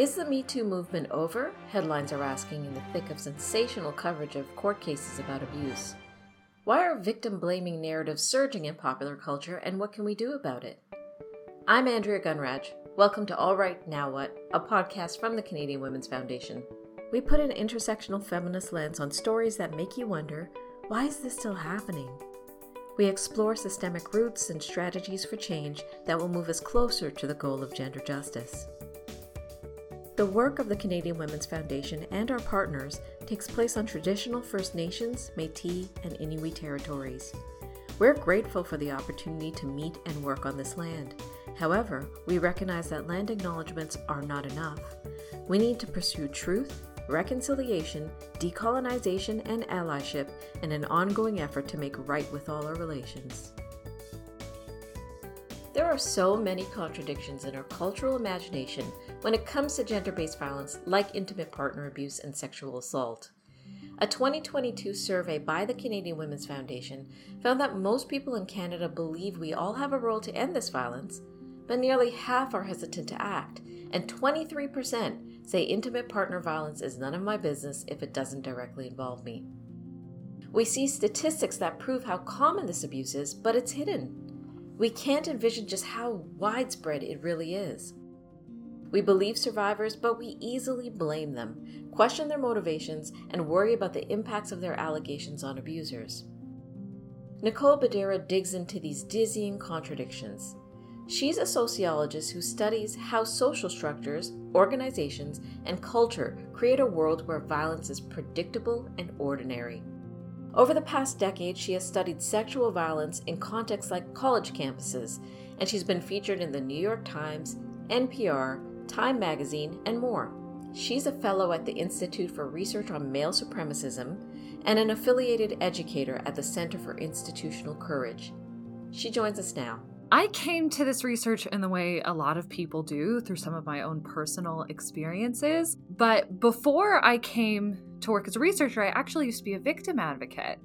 Is the Me Too movement over? Headlines are asking in the thick of sensational coverage of court cases about abuse. Why are victim blaming narratives surging in popular culture and what can we do about it? I'm Andrea Gunraj. Welcome to All Right Now What, a podcast from the Canadian Women's Foundation. We put an intersectional feminist lens on stories that make you wonder why is this still happening? We explore systemic roots and strategies for change that will move us closer to the goal of gender justice. The work of the Canadian Women's Foundation and our partners takes place on traditional First Nations, Metis, and Inuit territories. We're grateful for the opportunity to meet and work on this land. However, we recognize that land acknowledgements are not enough. We need to pursue truth, reconciliation, decolonization, and allyship in an ongoing effort to make right with all our relations. There are so many contradictions in our cultural imagination when it comes to gender based violence like intimate partner abuse and sexual assault. A 2022 survey by the Canadian Women's Foundation found that most people in Canada believe we all have a role to end this violence, but nearly half are hesitant to act, and 23% say intimate partner violence is none of my business if it doesn't directly involve me. We see statistics that prove how common this abuse is, but it's hidden. We can't envision just how widespread it really is. We believe survivors, but we easily blame them, question their motivations, and worry about the impacts of their allegations on abusers. Nicole Bedera digs into these dizzying contradictions. She's a sociologist who studies how social structures, organizations, and culture create a world where violence is predictable and ordinary. Over the past decade, she has studied sexual violence in contexts like college campuses, and she's been featured in the New York Times, NPR, Time Magazine, and more. She's a fellow at the Institute for Research on Male Supremacism and an affiliated educator at the Center for Institutional Courage. She joins us now. I came to this research in the way a lot of people do through some of my own personal experiences. But before I came to work as a researcher, I actually used to be a victim advocate.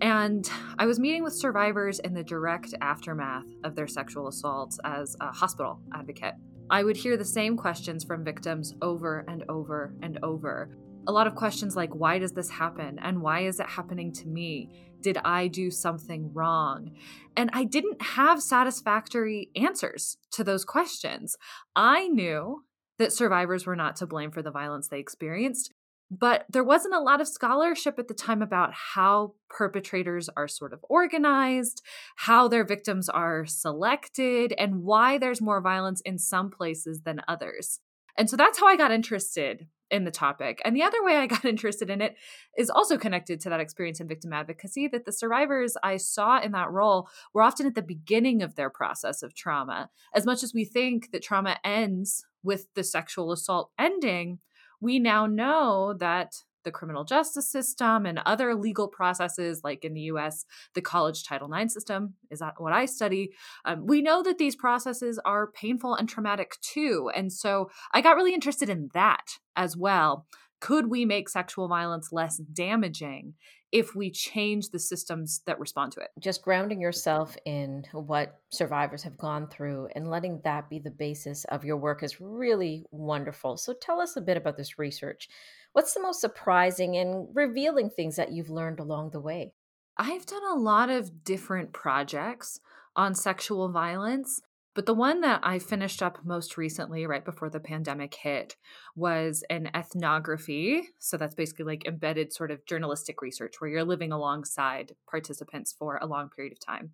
And I was meeting with survivors in the direct aftermath of their sexual assaults as a hospital advocate. I would hear the same questions from victims over and over and over. A lot of questions like, why does this happen? And why is it happening to me? Did I do something wrong? And I didn't have satisfactory answers to those questions. I knew that survivors were not to blame for the violence they experienced, but there wasn't a lot of scholarship at the time about how perpetrators are sort of organized, how their victims are selected, and why there's more violence in some places than others. And so that's how I got interested in the topic. And the other way I got interested in it is also connected to that experience in victim advocacy that the survivors I saw in that role were often at the beginning of their process of trauma. As much as we think that trauma ends with the sexual assault ending, we now know that the criminal justice system and other legal processes, like in the US, the college Title IX system is what I study. Um, we know that these processes are painful and traumatic too. And so I got really interested in that as well. Could we make sexual violence less damaging if we change the systems that respond to it? Just grounding yourself in what survivors have gone through and letting that be the basis of your work is really wonderful. So tell us a bit about this research. What's the most surprising and revealing things that you've learned along the way? I've done a lot of different projects on sexual violence, but the one that I finished up most recently, right before the pandemic hit, was an ethnography. So that's basically like embedded sort of journalistic research where you're living alongside participants for a long period of time.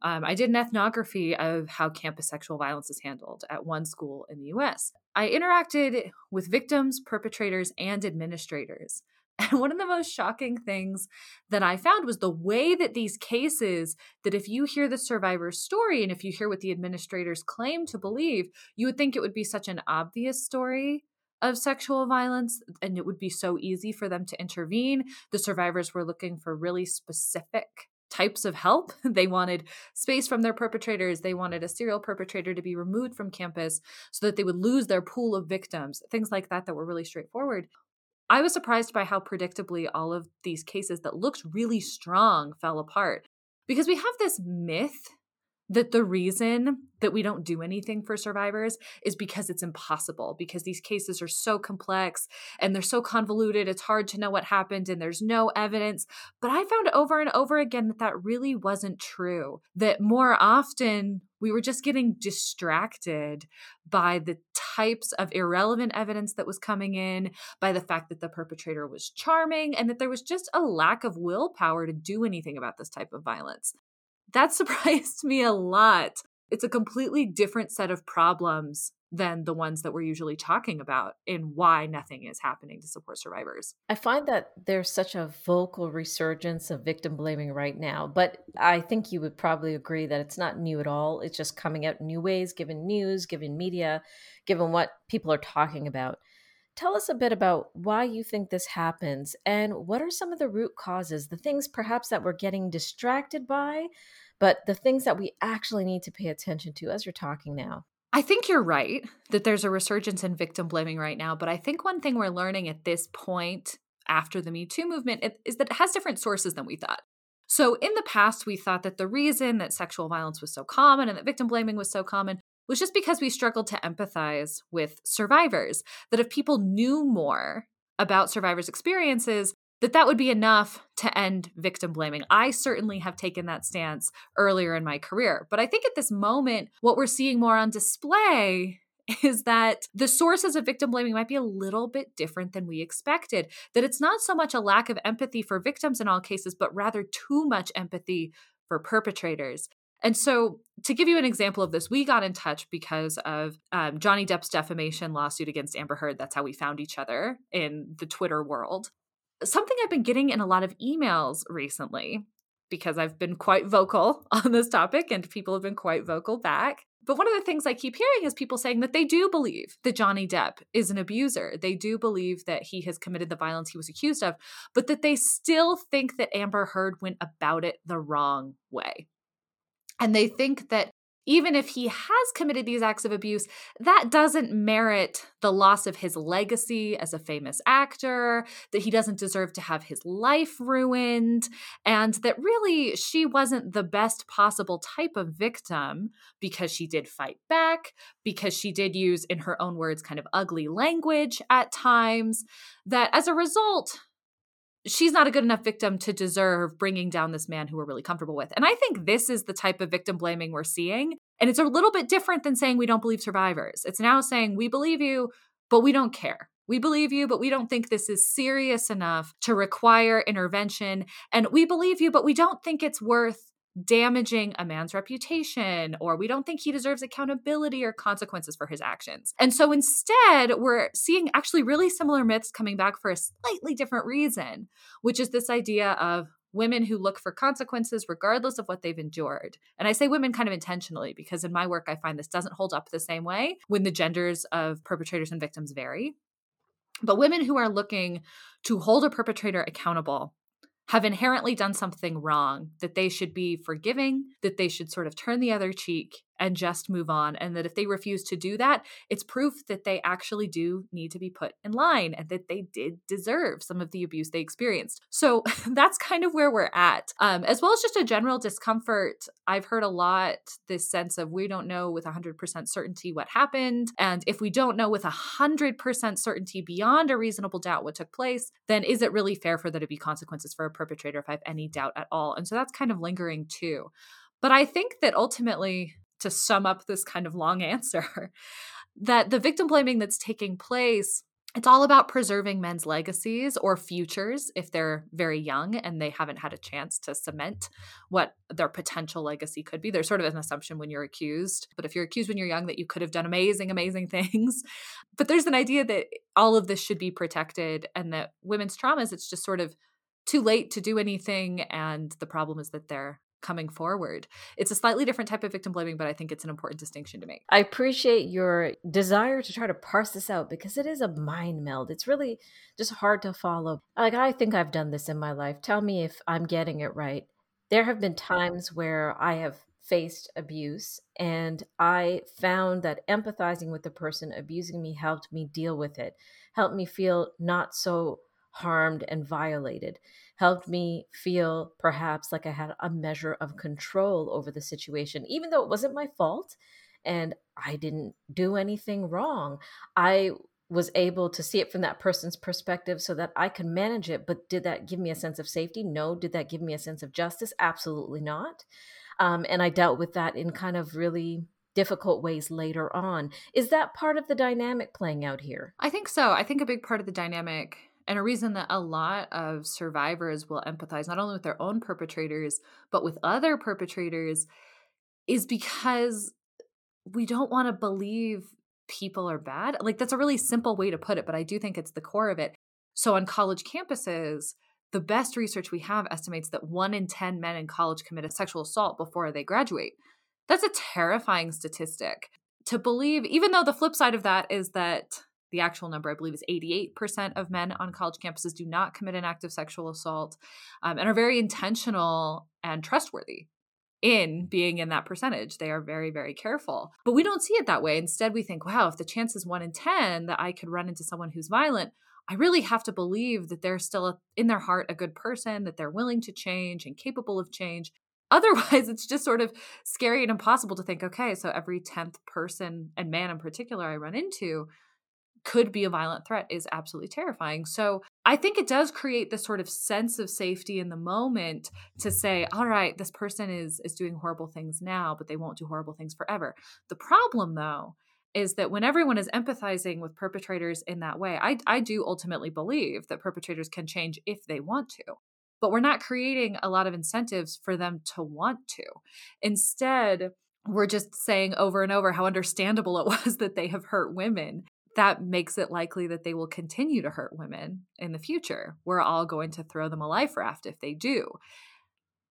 Um, I did an ethnography of how campus sexual violence is handled at one school in the US. I interacted with victims, perpetrators, and administrators. And one of the most shocking things that I found was the way that these cases, that if you hear the survivor's story and if you hear what the administrators claim to believe, you would think it would be such an obvious story of sexual violence and it would be so easy for them to intervene. The survivors were looking for really specific types of help. They wanted space from their perpetrators. They wanted a serial perpetrator to be removed from campus so that they would lose their pool of victims, things like that, that were really straightforward. I was surprised by how predictably all of these cases that looked really strong fell apart because we have this myth that the reason that we don't do anything for survivors is because it's impossible, because these cases are so complex and they're so convoluted. It's hard to know what happened and there's no evidence. But I found over and over again that that really wasn't true, that more often we were just getting distracted by the types of irrelevant evidence that was coming in, by the fact that the perpetrator was charming, and that there was just a lack of willpower to do anything about this type of violence. That surprised me a lot. It's a completely different set of problems than the ones that we're usually talking about in why nothing is happening to support survivors. I find that there's such a vocal resurgence of victim blaming right now, but I think you would probably agree that it's not new at all. It's just coming out in new ways, given news, given media, given what people are talking about. Tell us a bit about why you think this happens and what are some of the root causes, the things perhaps that we're getting distracted by, but the things that we actually need to pay attention to as you're talking now. I think you're right that there's a resurgence in victim blaming right now, but I think one thing we're learning at this point after the Me Too movement is that it has different sources than we thought. So, in the past, we thought that the reason that sexual violence was so common and that victim blaming was so common was just because we struggled to empathize with survivors. That if people knew more about survivors' experiences, that that would be enough to end victim blaming. I certainly have taken that stance earlier in my career. But I think at this moment, what we're seeing more on display is that the sources of victim blaming might be a little bit different than we expected. That it's not so much a lack of empathy for victims in all cases, but rather too much empathy for perpetrators. And so, to give you an example of this, we got in touch because of um, Johnny Depp's defamation lawsuit against Amber Heard. That's how we found each other in the Twitter world something I've been getting in a lot of emails recently because I've been quite vocal on this topic and people have been quite vocal back. But one of the things I keep hearing is people saying that they do believe that Johnny Depp is an abuser. They do believe that he has committed the violence he was accused of, but that they still think that Amber Heard went about it the wrong way. And they think that even if he has committed these acts of abuse, that doesn't merit the loss of his legacy as a famous actor, that he doesn't deserve to have his life ruined, and that really she wasn't the best possible type of victim because she did fight back, because she did use, in her own words, kind of ugly language at times, that as a result, she's not a good enough victim to deserve bringing down this man who we're really comfortable with. And I think this is the type of victim blaming we're seeing. And it's a little bit different than saying we don't believe survivors. It's now saying we believe you, but we don't care. We believe you, but we don't think this is serious enough to require intervention. And we believe you, but we don't think it's worth damaging a man's reputation, or we don't think he deserves accountability or consequences for his actions. And so instead, we're seeing actually really similar myths coming back for a slightly different reason, which is this idea of women who look for consequences regardless of what they've endured. And I say women kind of intentionally because in my work, I find this doesn't hold up the same way when the genders of perpetrators and victims vary. But women who are looking to hold a perpetrator accountable have inherently done something wrong, that they should be forgiving, that they should sort of turn the other cheek and just move on. And that if they refuse to do that, it's proof that they actually do need to be put in line and that they did deserve some of the abuse they experienced. So that's kind of where we're at, um, as well as just a general discomfort. I've heard a lot this sense of we don't know with 100% certainty what happened. And if we don't know with 100% certainty beyond a reasonable doubt what took place, then is it really fair for there to be consequences for a perpetrator if I have any doubt at all? And so that's kind of lingering too. But I think that ultimately, to sum up this kind of long answer that the victim blaming that's taking place it's all about preserving men's legacies or futures if they're very young and they haven't had a chance to cement what their potential legacy could be. There's sort of an assumption when you're accused, but if you're accused when you're young that you could have done amazing, amazing things. But there's an idea that all of this should be protected and that women's traumas, it's just sort of too late to do anything. And the problem is that they're coming forward. It's a slightly different type of victim blaming, but I think it's an important distinction to make. I appreciate your desire to try to parse this out because it is a mind meld. It's really just hard to follow. Like, I think I've done this in my life. Tell me if I'm getting it right. There have been times where I have faced abuse and I found that empathizing with the person abusing me helped me deal with it, helped me feel not so harmed and violated helped me feel perhaps like I had a measure of control over the situation, even though it wasn't my fault and I didn't do anything wrong. I was able to see it from that person's perspective so that I could manage it. But did that give me a sense of safety? No. Did that give me a sense of justice? Absolutely not. Um, and I dealt with that in kind of really difficult ways later on. Is that part of the dynamic playing out here? I think so. I think a big part of the dynamic and a reason that a lot of survivors will empathize not only with their own perpetrators, but with other perpetrators is because we don't want to believe people are bad. Like that's a really simple way to put it, but I do think it's the core of it. So on college campuses, the best research we have estimates that one in 10 men in college commit a sexual assault before they graduate. That's a terrifying statistic. To believe, even though the flip side of that is that the actual number, I believe, is 88% of men on college campuses do not commit an act of sexual assault um, and are very intentional and trustworthy in being in that percentage. They are very, very careful. But we don't see it that way. Instead, we think, wow, if the chance is one in 10 that I could run into someone who's violent, I really have to believe that they're still a, in their heart a good person, that they're willing to change and capable of change. Otherwise, it's just sort of scary and impossible to think, okay, so every 10th person and man in particular I run into could be a violent threat is absolutely terrifying. So I think it does create this sort of sense of safety in the moment to say, all right, this person is is doing horrible things now, but they won't do horrible things forever. The problem though is that when everyone is empathizing with perpetrators in that way, I, I do ultimately believe that perpetrators can change if they want to. But we're not creating a lot of incentives for them to want to. Instead, we're just saying over and over how understandable it was that they have hurt women that makes it likely that they will continue to hurt women in the future. We're all going to throw them a life raft if they do.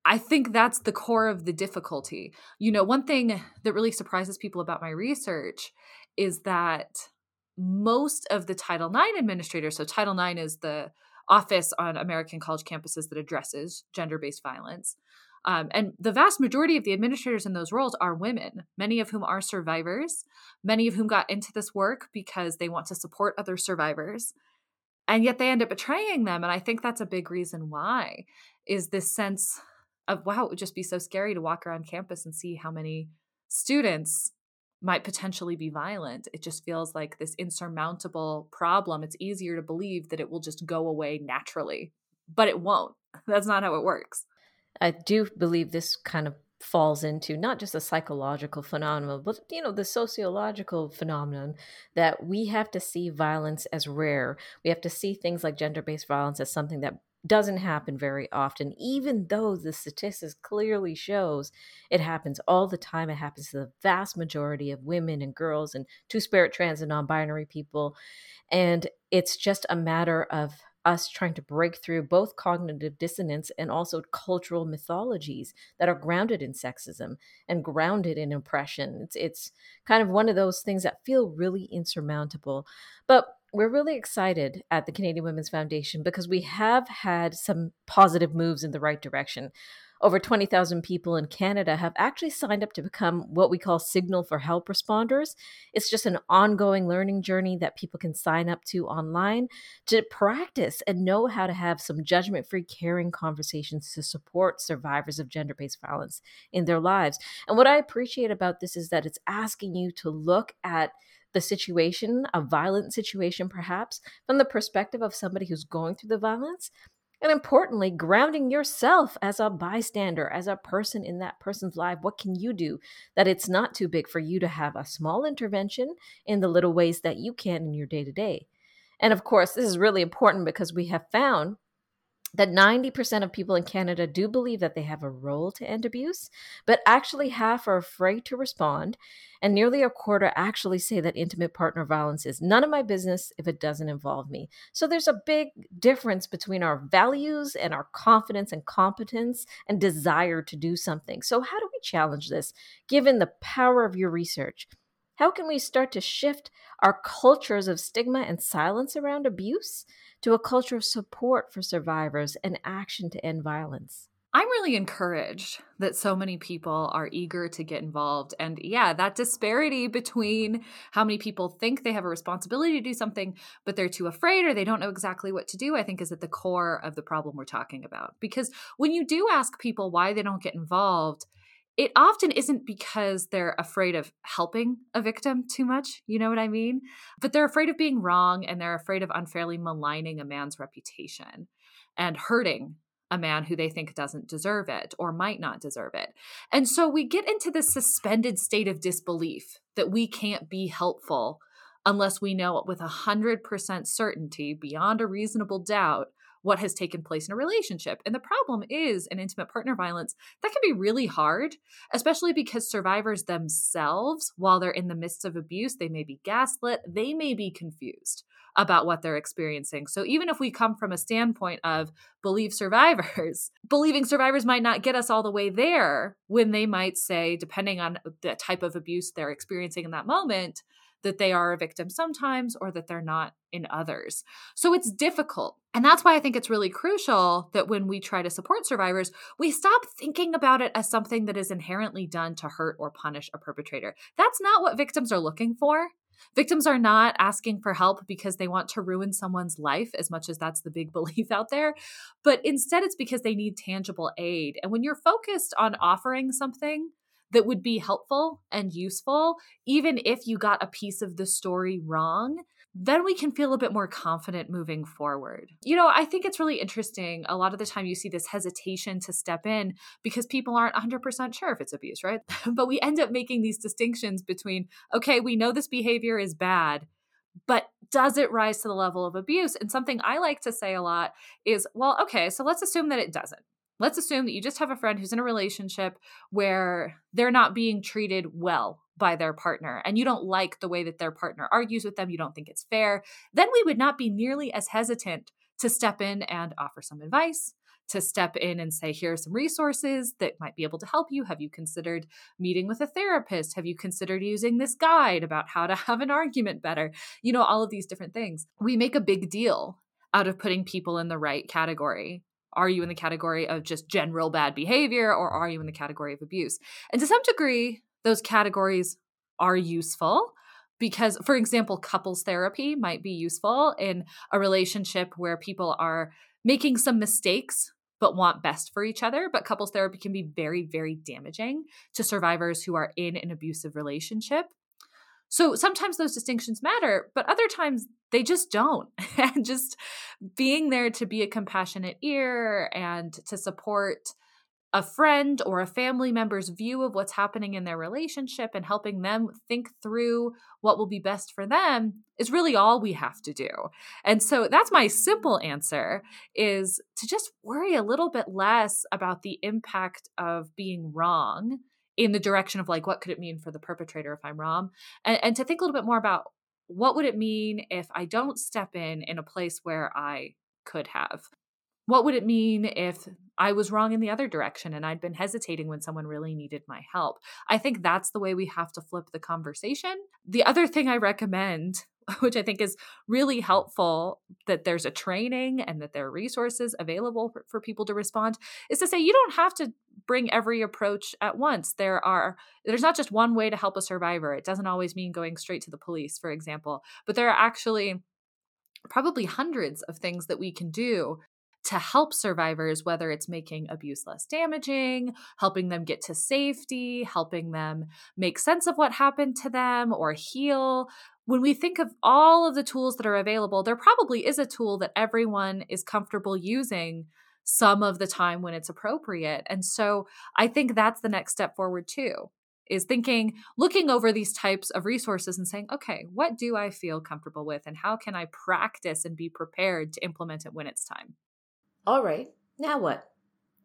I think that's the core of the difficulty. You know, one thing that really surprises people about my research is that most of the Title IX administrators, so Title IX is the office on American college campuses that addresses gender based violence. Um, and the vast majority of the administrators in those roles are women, many of whom are survivors, many of whom got into this work because they want to support other survivors. And yet they end up betraying them. And I think that's a big reason why is this sense of, wow, it would just be so scary to walk around campus and see how many students might potentially be violent. It just feels like this insurmountable problem. It's easier to believe that it will just go away naturally, but it won't. That's not how it works. I do believe this kind of falls into not just a psychological phenomenon, but you know, the sociological phenomenon that we have to see violence as rare. We have to see things like gender-based violence as something that doesn't happen very often, even though the statistics clearly shows it happens all the time. It happens to the vast majority of women and girls and two-spirit trans and non-binary people. And it's just a matter of us trying to break through both cognitive dissonance and also cultural mythologies that are grounded in sexism and grounded in oppression. It's it's kind of one of those things that feel really insurmountable. But we're really excited at the Canadian Women's Foundation because we have had some positive moves in the right direction over 20,000 people in Canada have actually signed up to become what we call Signal for Help responders. It's just an ongoing learning journey that people can sign up to online to practice and know how to have some judgment free, caring conversations to support survivors of gender based violence in their lives. And what I appreciate about this is that it's asking you to look at the situation, a violent situation perhaps, from the perspective of somebody who's going through the violence and importantly, grounding yourself as a bystander, as a person in that person's life. What can you do that it's not too big for you to have a small intervention in the little ways that you can in your day to day? And of course, this is really important because we have found that 90% of people in Canada do believe that they have a role to end abuse, but actually half are afraid to respond. And nearly a quarter actually say that intimate partner violence is none of my business if it doesn't involve me. So there's a big difference between our values and our confidence and competence and desire to do something. So, how do we challenge this given the power of your research? How can we start to shift our cultures of stigma and silence around abuse? to a culture of support for survivors and action to end violence. I'm really encouraged that so many people are eager to get involved. And yeah, that disparity between how many people think they have a responsibility to do something, but they're too afraid or they don't know exactly what to do, I think is at the core of the problem we're talking about. Because when you do ask people why they don't get involved, it often isn't because they're afraid of helping a victim too much, you know what I mean? But they're afraid of being wrong and they're afraid of unfairly maligning a man's reputation and hurting a man who they think doesn't deserve it or might not deserve it. And so we get into this suspended state of disbelief that we can't be helpful unless we know with 100% certainty, beyond a reasonable doubt, what has taken place in a relationship. And the problem is in intimate partner violence, that can be really hard, especially because survivors themselves, while they're in the midst of abuse, they may be gaslit, they may be confused about what they're experiencing. So even if we come from a standpoint of believe survivors, believing survivors might not get us all the way there when they might say, depending on the type of abuse they're experiencing in that moment, that they are a victim sometimes or that they're not in others. So it's difficult. And that's why I think it's really crucial that when we try to support survivors, we stop thinking about it as something that is inherently done to hurt or punish a perpetrator. That's not what victims are looking for. Victims are not asking for help because they want to ruin someone's life, as much as that's the big belief out there. But instead, it's because they need tangible aid. And when you're focused on offering something that would be helpful and useful, even if you got a piece of the story wrong, then we can feel a bit more confident moving forward. You know, I think it's really interesting. A lot of the time you see this hesitation to step in because people aren't 100% sure if it's abuse, right? but we end up making these distinctions between, okay, we know this behavior is bad, but does it rise to the level of abuse? And something I like to say a lot is, well, okay, so let's assume that it doesn't. Let's assume that you just have a friend who's in a relationship where they're not being treated well by their partner and you don't like the way that their partner argues with them, you don't think it's fair, then we would not be nearly as hesitant to step in and offer some advice, to step in and say, here are some resources that might be able to help you. Have you considered meeting with a therapist? Have you considered using this guide about how to have an argument better? You know, all of these different things. We make a big deal out of putting people in the right category are you in the category of just general bad behavior or are you in the category of abuse? And to some degree, those categories are useful because, for example, couples therapy might be useful in a relationship where people are making some mistakes but want best for each other. But couples therapy can be very, very damaging to survivors who are in an abusive relationship. So sometimes those distinctions matter, but other times they just don't. and just being there to be a compassionate ear and to support a friend or a family member's view of what's happening in their relationship and helping them think through what will be best for them is really all we have to do. And so that's my simple answer is to just worry a little bit less about the impact of being wrong in the direction of like what could it mean for the perpetrator if i'm wrong and, and to think a little bit more about what would it mean if i don't step in in a place where i could have what would it mean if I was wrong in the other direction and I'd been hesitating when someone really needed my help? I think that's the way we have to flip the conversation. The other thing I recommend, which I think is really helpful, that there's a training and that there are resources available for, for people to respond, is to say you don't have to bring every approach at once. There are there's not just one way to help a survivor. It doesn't always mean going straight to the police, for example, but there are actually probably hundreds of things that we can do to help survivors, whether it's making abuse less damaging, helping them get to safety, helping them make sense of what happened to them or heal. When we think of all of the tools that are available, there probably is a tool that everyone is comfortable using some of the time when it's appropriate. And so I think that's the next step forward too is thinking, looking over these types of resources and saying, okay, what do I feel comfortable with and how can I practice and be prepared to implement it when it's time? All right, now what?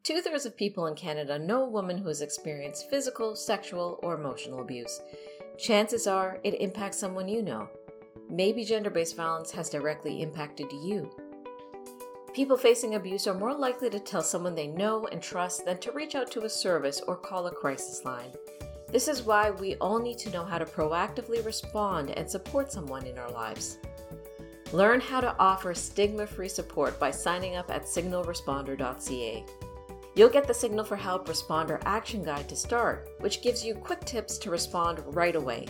Two thirds of people in Canada know a woman who has experienced physical, sexual, or emotional abuse. Chances are it impacts someone you know. Maybe gender based violence has directly impacted you. People facing abuse are more likely to tell someone they know and trust than to reach out to a service or call a crisis line. This is why we all need to know how to proactively respond and support someone in our lives. Learn how to offer stigma free support by signing up at signalresponder.ca. You'll get the Signal for Help Responder Action Guide to start, which gives you quick tips to respond right away.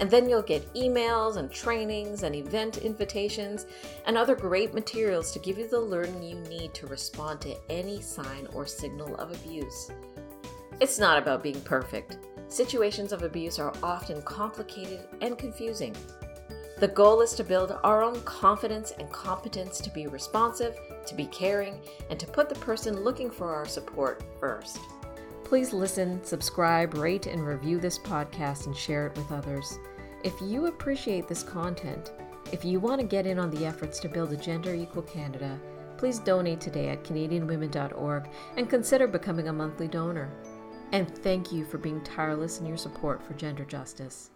And then you'll get emails and trainings and event invitations and other great materials to give you the learning you need to respond to any sign or signal of abuse. It's not about being perfect. Situations of abuse are often complicated and confusing. The goal is to build our own confidence and competence to be responsive, to be caring, and to put the person looking for our support first. Please listen, subscribe, rate, and review this podcast and share it with others. If you appreciate this content, if you want to get in on the efforts to build a gender equal Canada, please donate today at CanadianWomen.org and consider becoming a monthly donor. And thank you for being tireless in your support for gender justice.